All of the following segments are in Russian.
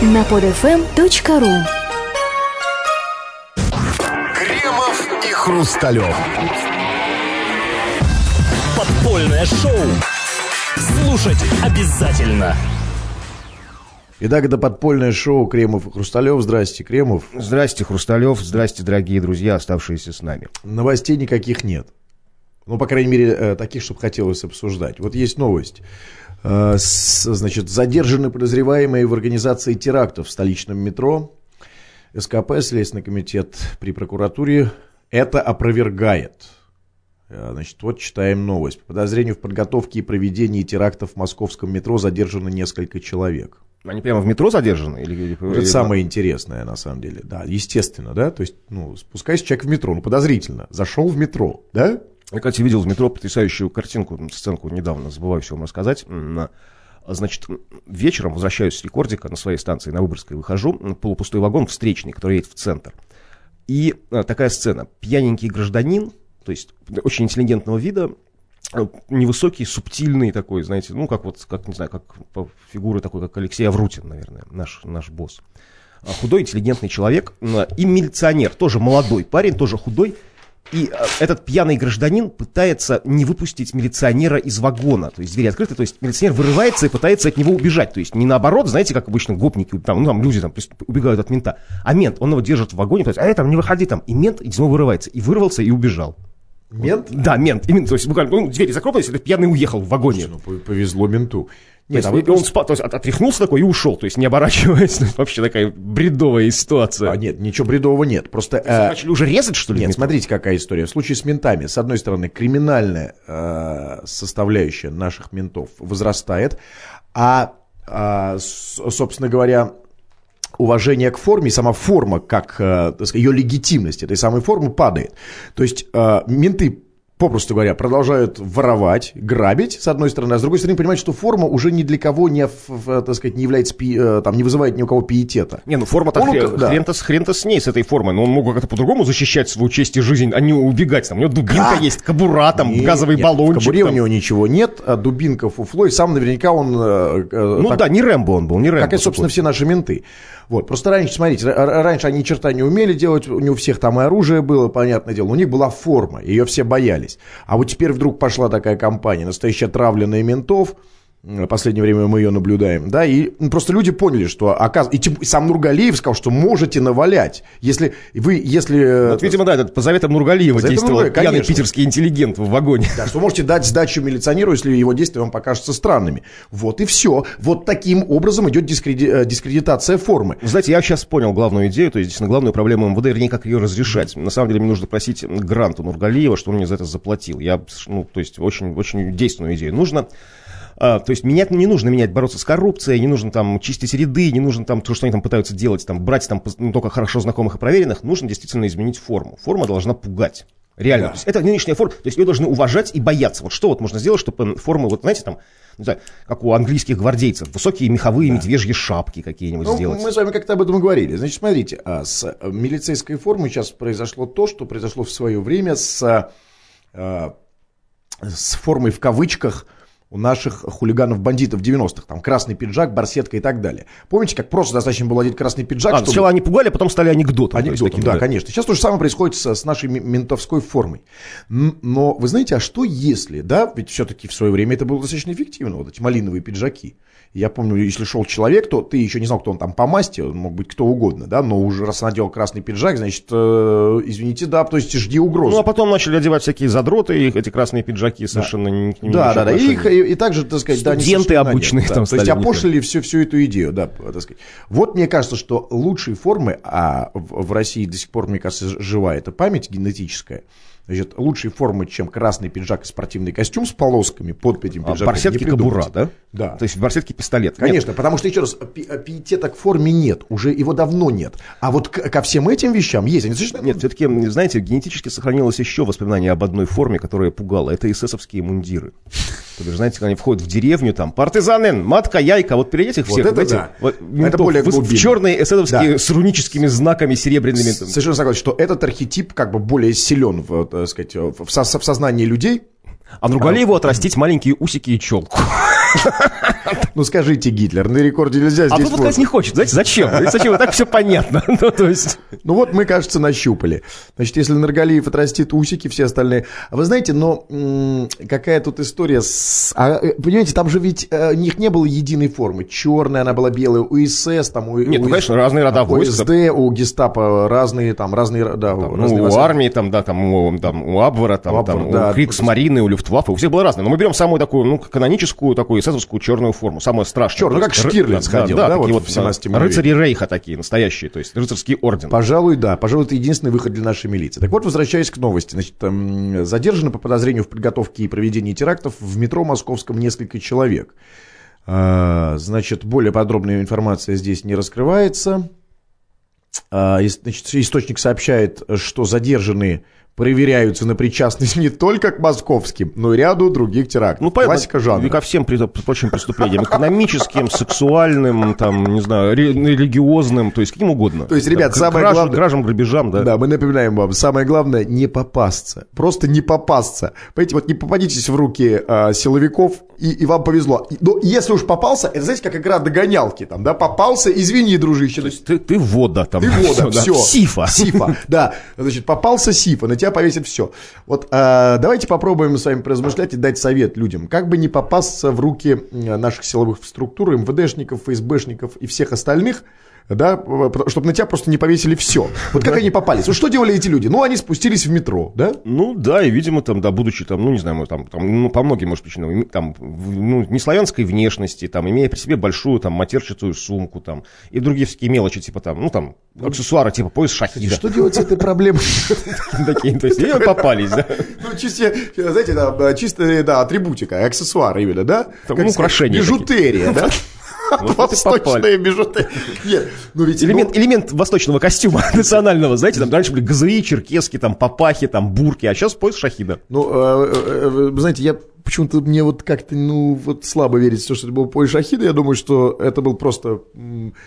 на podfm.ru Кремов и Хрусталев. Подпольное шоу. Слушать обязательно. Итак, это подпольное шоу Кремов и Хрусталев. Здрасте, Кремов. Здрасте, Хрусталев. Здрасте, дорогие друзья, оставшиеся с нами. Новостей никаких нет. Ну, по крайней мере, э, таких, чтобы хотелось обсуждать. Вот есть новость. Э, Значит, задержаны подозреваемые в организации терактов в столичном метро. СКП, Следственный комитет при прокуратуре, это опровергает. Э, Значит, вот читаем новость. По подозрению в подготовке и проведении терактов в московском метро задержано несколько человек. Они прямо в метро задержаны? Или, Это самое интересное, на самом деле. Да, естественно, да. То есть, ну, спускаясь человек в метро, ну, подозрительно. Зашел в метро, да? Я, кстати, видел в метро потрясающую картинку, сценку недавно, забываю все вам рассказать. Значит, вечером возвращаюсь с рекордика на своей станции на Выборгской, выхожу, полупустой вагон встречный, который едет в центр. И а, такая сцена. Пьяненький гражданин, то есть очень интеллигентного вида, э, невысокий, субтильный такой, знаете, ну, как вот, как, не знаю, как фигуры такой, как Алексей Аврутин, наверное, наш, наш босс. А, Худой, интеллигентный человек и милиционер, тоже молодой парень, тоже худой, и э, этот пьяный гражданин пытается не выпустить милиционера из вагона. То есть двери открыты, то есть милиционер вырывается и пытается от него убежать. То есть не наоборот, знаете, как обычно гопники, там, ну, там люди там, убегают от мента. А мент, он его держит в вагоне, то есть, а это, не выходи там. И мент из него вырывается. И вырвался, и убежал. Мент? Да, мент. Именно, то есть буквально, ну, двери закрылись, этот пьяный уехал в вагоне. Ну, пов- повезло менту. То есть, а вы он спа- то есть от- отряхнулся такой и ушел, то есть не оборачиваясь. Вообще такая бредовая ситуация. А, нет, ничего бредового нет. Просто... Э, э, Начали уже резать, что ли? Нет, смотрите, какая история. В случае с ментами, с одной стороны, криминальная э, составляющая наших ментов возрастает, а, с- собственно говоря, уважение к форме, сама форма, как э, ее легитимность этой самой формы падает. То есть э, менты попросту говоря, продолжают воровать, грабить, с одной стороны, а с другой стороны, понимать, что форма уже ни для кого не, так сказать, не является, э, там, не вызывает ни у кого пиетета. Не, ну форма-то Он, хрен, да. хрен-то, с- хрен-то с ней, с этой формой. Но он мог как-то по-другому защищать свою честь и жизнь, а не убегать. Там, у него дубинка Да. есть, кобура, там, Не- газовый нет, баллончик. В кобуре там. у него ничего нет, а дубинка, фуфло, и сам наверняка он... э, э, Ну так- да, не Рэмбо он был, не Рэмбо. Как и, собственно, такой. все наши менты. Вот. Просто раньше, смотрите, раньше они ни черта не умели делать, у них всех там и оружие было, понятное дело, у них была форма, ее все боялись. А вот теперь вдруг пошла такая кампания, настоящая травленная ментов, в последнее время мы ее наблюдаем, да, и ну, просто люди поняли, что, оказ... и, и сам Нургалиев сказал, что можете навалять, если вы, если... э, Вот, видимо, да, этот по заветам Нургалиева По действовал Нургалиева, пьяный конечно. питерский интеллигент в вагоне. Да, что можете дать сдачу милиционеру, если его действия вам покажутся странными. Вот и все. Вот таким образом идет дискреди- э, дискредитация формы. Знаете, я сейчас понял главную идею, то есть, действительно, главную проблему МВД, вернее, как ее разрешать. На самом деле, мне нужно просить грант у Нургалиева, что он мне за это заплатил. Я, ну, то есть, очень, очень действенную идею. Нужно а, то есть менять не нужно менять, бороться с коррупцией, не нужно там чистить ряды, не нужно там то, что они там пытаются делать, там брать там ну, только хорошо знакомых и проверенных, нужно действительно изменить форму. Форма должна пугать. Реально. Да. То есть это нынешняя форма, то есть ее должны уважать и бояться. Вот что вот можно сделать, чтобы формы, вот знаете, там, не знаю, как у английских гвардейцев, высокие меховые медвежьи шапки какие-нибудь Ну, сделать. мы с вами как-то об этом говорили. Значит, смотрите, а с э, милицейской формой сейчас произошло то, что произошло в свое время с, э, с формой в кавычках у наших хулиганов-бандитов 90-х. Там красный пиджак, барсетка и так далее. Помните, как просто достаточно было одеть красный пиджак, А, чтобы... сначала они пугали, а потом стали анекдотом. Анекдотом, таким, да, конечно. Сейчас то же самое происходит с, с нашей ме- ментовской формой. Но вы знаете, а что если, да, ведь все-таки в свое время это было достаточно эффективно, вот эти малиновые пиджаки. Я помню, если шел человек, то ты еще не знал, кто он там по масти, он мог быть кто угодно, да, но уже раз надел красный пиджак, значит, э, извините, да, то есть жди угрозы. Ну, а потом начали одевать всякие задроты, и эти красные пиджаки совершенно не, к ним Да, да, да. И, их- и, и также, так сказать, да, Студенты совершенно обычные да. там То есть стали в них. опошлили всю, всю эту идею, да, так сказать. Вот мне кажется, что лучшей формы, а в, в России до сих пор, мне кажется, жива эта память генетическая, значит, лучшей формы, чем красный пиджак и спортивный костюм с полосками под этим А, пиджаком. барсетки не кобура, придумать. да? Да. То есть в барсетке пистолет. Конечно, потому что, еще раз, пи- пиетета к форме нет, уже его давно нет. А вот к- ко всем этим вещам есть. Они совершенно... Нет, все-таки, знаете, генетически сохранилось еще воспоминание об одной форме, которая пугала. Это эсэсовские мундиры. То есть, знаете, когда они входят в деревню, там, партизанин, матка, яйка, вот перейдете их Вот всех, это знаете, да. вот, Это ментов более в, в глубинно. черные эсэсовские Да. с руническими знаками серебряными. Совершенно согласен, что этот архетип как бы более силен в, так сказать, в, со- в сознании людей, А Нургалиеву отрастить маленькие усики и челку. Ну скажите, Гитлер, на рекорде нельзя А здесь... тут вот не хочет, знаете, зачем? Зачем? Вот Так все понятно. Ну, то есть... Ну вот мы, кажется, нащупали. Значит, если Наргалиев отрастит усики, все остальные... А вы знаете, но какая тут история с... а, э, понимаете, там же ведь э, у них не было единой формы. Черная она была белая, у СС, там, у, Нет, ну, у- конечно, разные рода у. СД, у гестапо разные, там, разные, да, Там, разные ну, у армии, там, да, там, у, там, у Абвера, там, У Абвера, там, да. у Криксмарины, у Люфтваффе, у всех было разное. Но мы берем самую такую, ну, каноническую, такую эсэсовскую черную форму, самую страшную. Черную, То как Штирлиц да, ходил, да, да, такие вот вот в 17 да, веке. рыцари Рейха такие, настоящие, то есть рыцарский орден. Пожалуй, да. Пожалуй, это единственный выход для нашей милиции. Так вот, возвращаясь к новости. Значит, эм, задержаны по подозрению в подготовке и проведении терактов в метро московском несколько человек. А, Значит, более подробная информация здесь не раскрывается. А, Значит, источник сообщает, что задержанные проверяются на причастность не только к московским, но и ряду других терактов. Ну, понятно, Классика жанра. и ко всем прочим преступлениям, экономическим, сексуальным, там, не знаю, ре- религиозным, то есть каким угодно. То есть, ребят, Да, самое главное- Кражам, грабежам, да. Да, мы напоминаем вам, самое главное не попасться. Просто не попасться. Понимаете, вот не попадитесь в руки а, силовиков, и, и вам повезло. Но если уж попался, это знаете, как игра догонялки. Там, да, попался, извини, дружище. То есть Ты, ты вода там. ты вода, да. все. Сифа. Сифа, да. Значит, попался сифа, на тебя повесит все. Вот а, давайте попробуем с вами поразмышлять и дать совет людям. Как бы не попасться в руки э, наших силовых структур, МВДшников, ФСБшников и всех остальных, да, чтобы на тебя просто не повесили все. Вот как они попались? Вот что делали эти люди? Ну, они спустились в метро, да? Ну да, и, видимо, там, да, будучи там, ну, не знаю, там, там ну, по многим, может, причинам, там, ну, не славянской внешности, там, имея при себе большую, там, матерчатую сумку, там, и другие всякие мелочи, типа, там, ну, там, аксессуары, типа, пояс шахида. Что делать с этой проблемой? Такие, то есть, попались, да. Ну, чисто, знаете, да, чисто, да, атрибутика, аксессуары именно, да? Ну, украшения Бижутерия, да? Вот попали. бижутерия. Нет, ну ведь... Элемент, ну, элемент восточного костюма национального, знаете, там раньше были газы, черкески, там, папахи, там, бурки, а сейчас пояс шахида. Ну, э, э, э, вы знаете, я почему-то мне вот как-то, ну, вот слабо верить в то, что это был пояс шахида. Я думаю, что это был просто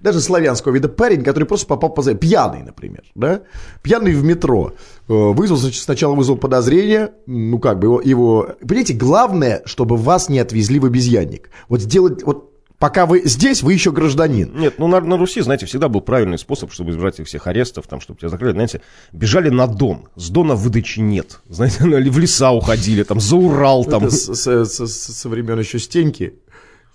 даже славянского вида парень, который просто попал по пьяный, например, да? Пьяный в метро. Э, Вызвал, значит, сначала вызвал подозрение, ну, как бы его, его... Понимаете, главное, чтобы вас не отвезли в обезьянник. Вот сделать, вот пока вы здесь, вы еще гражданин. Нет, ну на, на Руси, знаете, всегда был правильный способ, чтобы избежать всех арестов, там, чтобы тебя закрыли, знаете, бежали на Дон, с Дона выдачи нет, знаете, ну, или в леса уходили, там, за Урал, там. Это с- с- с- с- со времен еще Стеньки.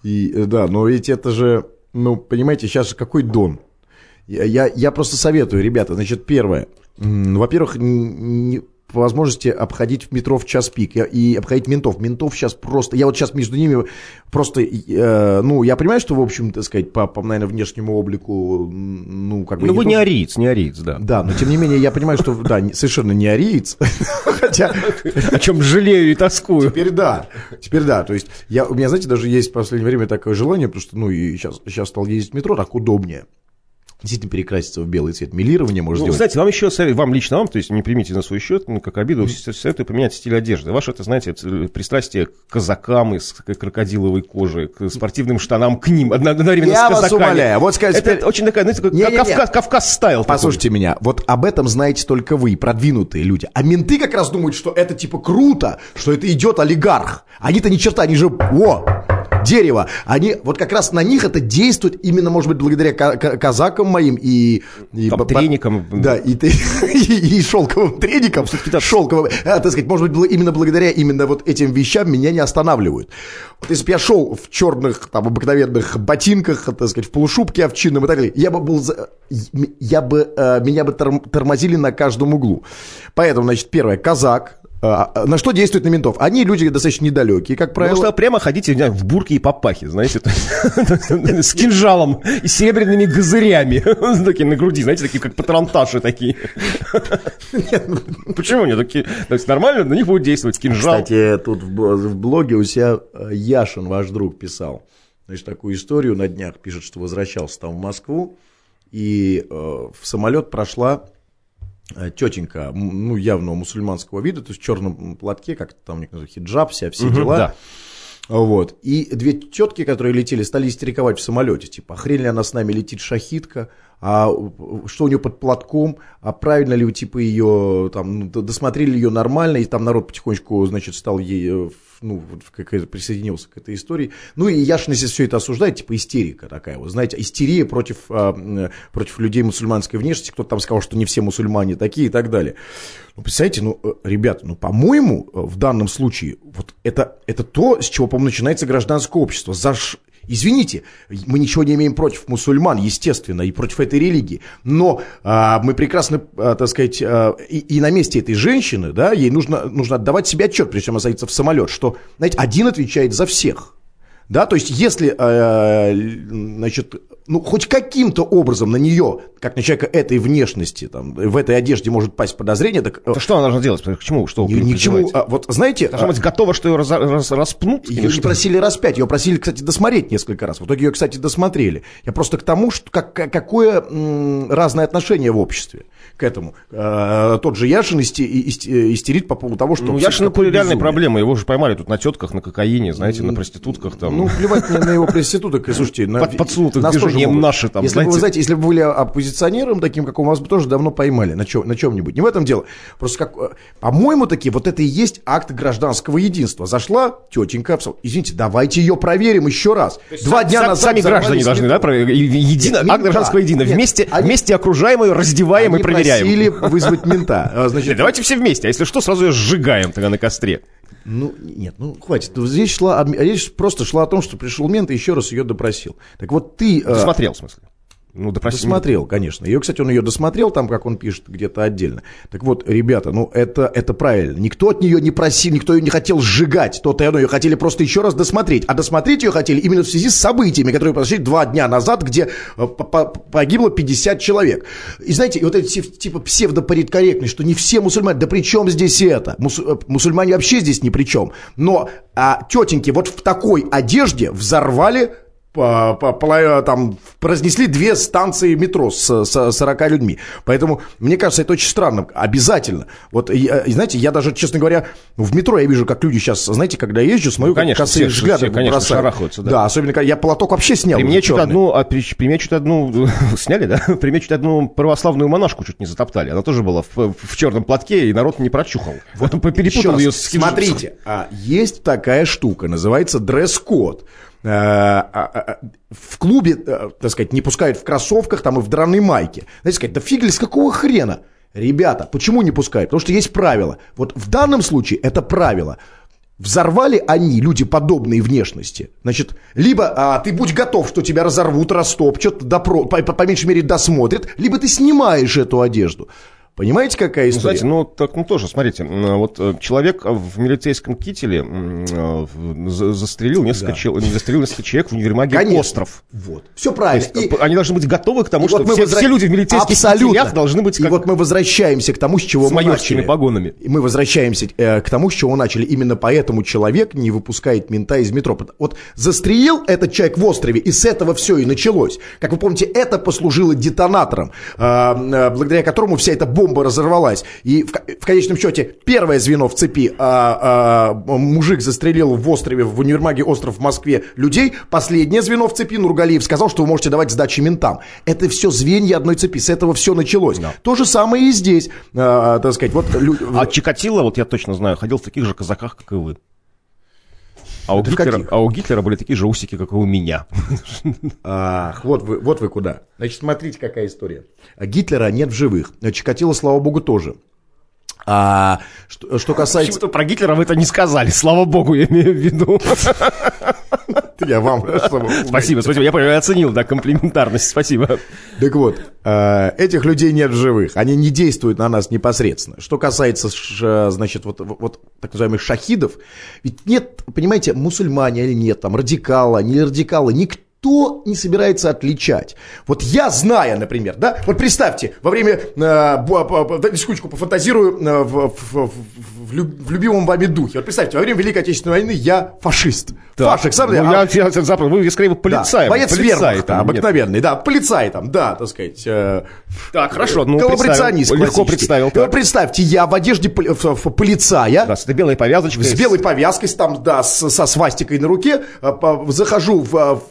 И, э, да, но ведь это же, ну, понимаете, сейчас же какой Дон? Я, я, я просто советую, ребята, значит, первое. Во-первых, по возможности обходить в метро в час пик и обходить ментов. Ментов сейчас просто... Я вот сейчас между ними просто... э, ну, я понимаю, что, в общем, так сказать, по, по, наверное, внешнему облику, ну, как бы... Ну, вы то- не ариец, не ариец, да. Да, но тем не менее, я понимаю, что, да, не- совершенно не ариец. Хотя... О чем жалею и тоскую. Теперь да, теперь да. То есть я, у меня, знаете, даже есть в последнее время такое желание, потому что, ну, и сейчас, сейчас стал ездить в метро, так удобнее. Действительно перекраситься в белый цвет. Милирование можно Ну, сделать. знаете, вам еще совет, вам лично вам, то есть не примите на свой счет, ну, как обиду, советую поменять стиль одежды. Ваше, это, знаете, это пристрастие к казакам из крокодиловой кожи, к спортивным штанам, к ним, одно- одновременно Я с вас казаками. умоляю, вот скажите, Это теперь- очень такая, знаете, как Не-не-не. Кавказ, Кавказ стайл. такой. Послушайте меня, вот об этом знаете только вы, продвинутые люди. А менты как раз думают, что это типа круто, что это идет олигарх. Они-то ни черта, они же, о, дерево. Они, вот как раз на них это действует именно, может быть, благодаря ка- ка- казакам моим и... и Там по- треникам. Да, и, и, и шелковым треникам, шелковым, а, так сказать, может быть, именно благодаря именно вот этим вещам меня не останавливают. Вот если бы я шел в черных, там, обыкновенных ботинках, так сказать, в полушубке овчинном и так далее, я бы был, я бы, э, меня бы торм- тормозили на каждом углу. Поэтому, значит, первое, казак, А, На что действуют на ментов? Они люди достаточно недалекие, как Ну, правило. что прямо ходите знаю, в бурке и папахе, знаете, с кинжалом и серебряными газырями, такие на груди, знаете, такие как патронташи такие. Почему они такие? Нормально, на них будет действовать кинжал. Кстати, тут в блоге у себя э, Яшин, ваш друг, писал. Значит, такую историю на днях пишет, что возвращался там в Москву, и э, в самолет прошла тетенька, м, ну, явно мусульманского вида, то есть в черном платке, как там у них называется, хиджаб, вся, все дела. да. Вот. И две тетки, которые летели, стали истериковать в самолете. Типа, хрен ли она с нами летит, шахидка? А что у нее под платком, а правильно ли типа ее там ну, досмотрели ее нормально, и там народ потихонечку, значит, стал ей э, ну, как присоединился к этой истории. Ну, и Яшин, если все это осуждает, типа истерика такая, вот, знаете, истерия против, а, против людей мусульманской внешности, кто-то там сказал, что не все мусульмане такие и так далее. Ну, представляете, ну, э, ребята, ну, по-моему, э, в данном случае, вот это, это то, с чего, по-моему, начинается гражданское общество. За Извините, мы ничего не имеем против мусульман, естественно, и против этой религии. Но а, мы прекрасно, а, так сказать, а, и, и на месте этой женщины, да, ей нужно, нужно отдавать себе отчет, прежде чем она садится в самолет, что, знаете, один отвечает за всех. Да, то есть, если, э, значит, ну, хоть каким-то образом на нее, как на человека этой внешности, там, в этой одежде может пасть подозрение, так... э, Да что она должна делать? К чему? Что ни, ни к чему, а, вот знаете... Должна а, быть готова, что ее раз- раз- распнут? ее не что? просили распять, ее просили, кстати, досмотреть несколько раз. В итоге ее, кстати, досмотрели. Я просто к тому, что как- какое м, разное отношение в обществе к этому. Э, тот же Яшин исти- истерит по поводу того, что... Ну, были реальные безумие. проблемы. Его же поймали тут на тетках, на кокаине, знаете, на проститутках там. Ну, плевать мне на его проституток, и слушайте, на, Под- подсунутых нас движением наши там, если бы вы, знаете. знаете, если бы вы были оппозиционером таким, как у вас бы тоже давно поймали на, чем, на чем-нибудь. Не в этом дело. Просто, как, э, по-моему, таки, вот это и есть акт гражданского единства. Зашла тетенька, извините, давайте ее проверим еще раз. Два дня назад Сами граждане должны, да, и Едино, акт гражданского едино. Нет, Вместе, вместе окружаем ее, раздеваем и Они проверяем. просили вызвать мента. А, Значит, давайте все вместе, а если что, сразу ее сжигаем тогда на костре. Ну, нет, ну, хватит. Здесь, шла, речь просто шла о том, что пришел мент и еще раз ее допросил. Так вот ты... э, Досмотрел, в смысле. Ну, допросил. Досмотрел, конечно. Ее, кстати, он ее досмотрел, там, как он пишет, где-то отдельно. Так вот, ребята, ну это, это правильно. Никто от нее не просил, никто ее не хотел сжигать. То-то и оно, ее хотели просто еще раз досмотреть. А досмотреть ее хотели именно в связи с событиями, которые произошли два дня назад, где э, по- по- погибло 50 человек. И знаете, вот эти типа псевдопореткорректность, что не все мусульмане, да при чем здесь это? Мус- э, мусульмане вообще здесь ни при чем. Но а, тетеньки вот в такой одежде взорвали там разнесли две станции метро с, с 40 людьми. Поэтому, мне кажется, это очень странно. Обязательно. Вот, и, и знаете, я даже, честно говоря, в метро я вижу, как люди сейчас, знаете, когда я езжу, смотрю, Ну, конечно, как косые все- взгляды все, конечно, шарахаются, да. Да, особенно, когда я платок вообще снял. уже Приметчут черный. одну, а, при- приметчут одну, сняли, да? Приметчут одну православную монашку чуть не затоптали. Она тоже была в, в черном платке, и народ не прочухал. Вот он перепутал ее с. Смотрите, а, есть такая штука, называется дресс-код. Э, а, а, В клубе, э, так сказать, не пускают в кроссовках там и в драной майке. Знаете, сказать, да фиг ли, с какого хрена? Ребята, почему не пускают? Потому что есть правила. Вот в данном случае это правило. Взорвали они, люди подобной внешности. Значит, либо а, ты будь готов, что тебя разорвут, растопчут, допро- по, по- по меньшей мере досмотрят, либо ты снимаешь эту одежду. Понимаете, какая Ну, история? знаете, ну, так, ну, тоже, смотрите, вот э, человек в милицейском кителе э, застрелил несколько, чел- застрелил несколько человек в универмаге Конечно. «Остров». Вот. Все То правильно. есть, И- они должны быть готовы к тому, И что вот мы все, возра- все люди в милицейских Абсолютно. кителях должны быть И как вот мы возвращаемся к тому, с чего с мы начали. погонами. И мы возвращаемся э, к тому, с чего начали. Именно поэтому человек не выпускает мента из метро. Вот застрелил этот человек в острове, и с этого все и началось. Как вы помните, это послужило детонатором, э, э, благодаря которому вся эта бомба разорвалась. И в, в конечном счете первое звено в цепи а, а, мужик застрелил в острове, в универмаге остров в Москве людей. Последнее звено в цепи Нургалиев сказал, что вы можете давать сдачи ментам. Это все звенья одной цепи. С этого все началось. То же самое и здесь. А, так сказать, вот лю- А Чикатило, вот я точно знаю, ходил в таких же казаках, как и вы. А у, Гитлера, а у Гитлера были такие же усики, как и у меня. Ах, вот вы, вот вы куда. Значит, смотрите, какая история. Гитлера нет в живых. Чикатило, слава богу, тоже. А что, что касается... Почему-то про Гитлера вы это не сказали, слава богу, я имею в виду. Я вам... Спасибо, спасибо, я, оценил, да, комплиментарность, спасибо. Так вот, э, этих людей нет в живых, они не действуют на нас непосредственно. Что касается, значит, вот, вот так называемых шахидов, ведь нет, понимаете, мусульмане или нет, там, радикалы, не радикалы, никто не собирается отличать. Вот я зная, например, да, вот представьте, во время, э, секундочку, пофантазирую, э, в, в- в- в, люб- в любимом вами духе. Вот представьте, во время Великой Отечественной войны я фашист. Так. Фашик, сам, Ну, а- я, я, запад- вы скорее да, полицай. боец полицай вермахта, там, нет. обыкновенный, да, полицай там, да, так сказать. э, Так, хорошо, ну, коллаборационист. Легко представил. Вот так. представьте, я в одежде поли- в- в- полицая, Да, с белой повязочкой. с белой повязкой, там, да, с- со свастикой на руке, по- захожу в, а, в-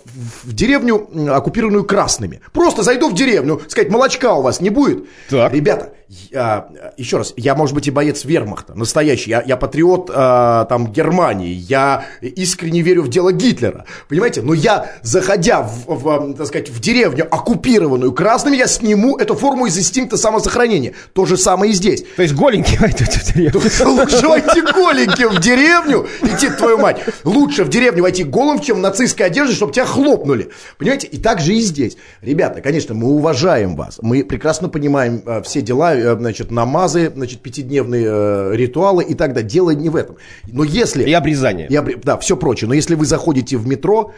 в деревню, оккупированную красными. Просто зайду в деревню, сказать, молочка у вас не будет? Так. Ребята, я, еще раз, я, может быть, и боец вермахта, настоящий, я, я патриот а, там Германии, я искренне верю в дело Гитлера, понимаете? Но я, заходя в, в, так сказать, в деревню, оккупированную красными, я сниму эту форму из инстинкта самосохранения. То же самое и здесь. То есть голенький войдете в деревню. Лучше войти голеньким в деревню, идти, твою мать. Лучше в деревню войти голым, чем в нацистской одежде, чтобы тебя хлопнули. Понимаете? И так же и здесь. Ребята, конечно, мы уважаем вас. Мы прекрасно понимаем э, все дела, э, значит, намазы, значит, пятидневные э, ритуалы и так далее. Дело не в этом. Но если... И обрезание. И обре- Да, все прочее. Но если вы заходите в метро,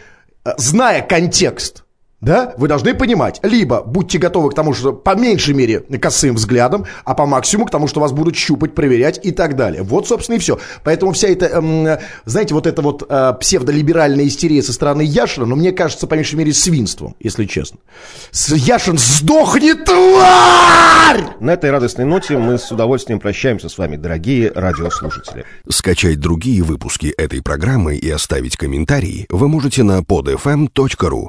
э, зная контекст, да, вы должны понимать, либо будьте готовы к тому, что по меньшей мере косым взглядом, а по максимуму к тому, что вас будут щупать, проверять и так далее. Вот, собственно, и все. Поэтому вся эта, эм, знаете, вот эта вот э, псевдолиберальная истерия со стороны Яшина, но мне кажется, по меньшей мере, свинством, если честно. С- Яшин, сдохни, тварь! На этой радостной ноте мы с удовольствием прощаемся с вами, дорогие радиослушатели. Скачать другие выпуски этой программы и оставить комментарии вы можете на podfm.ru.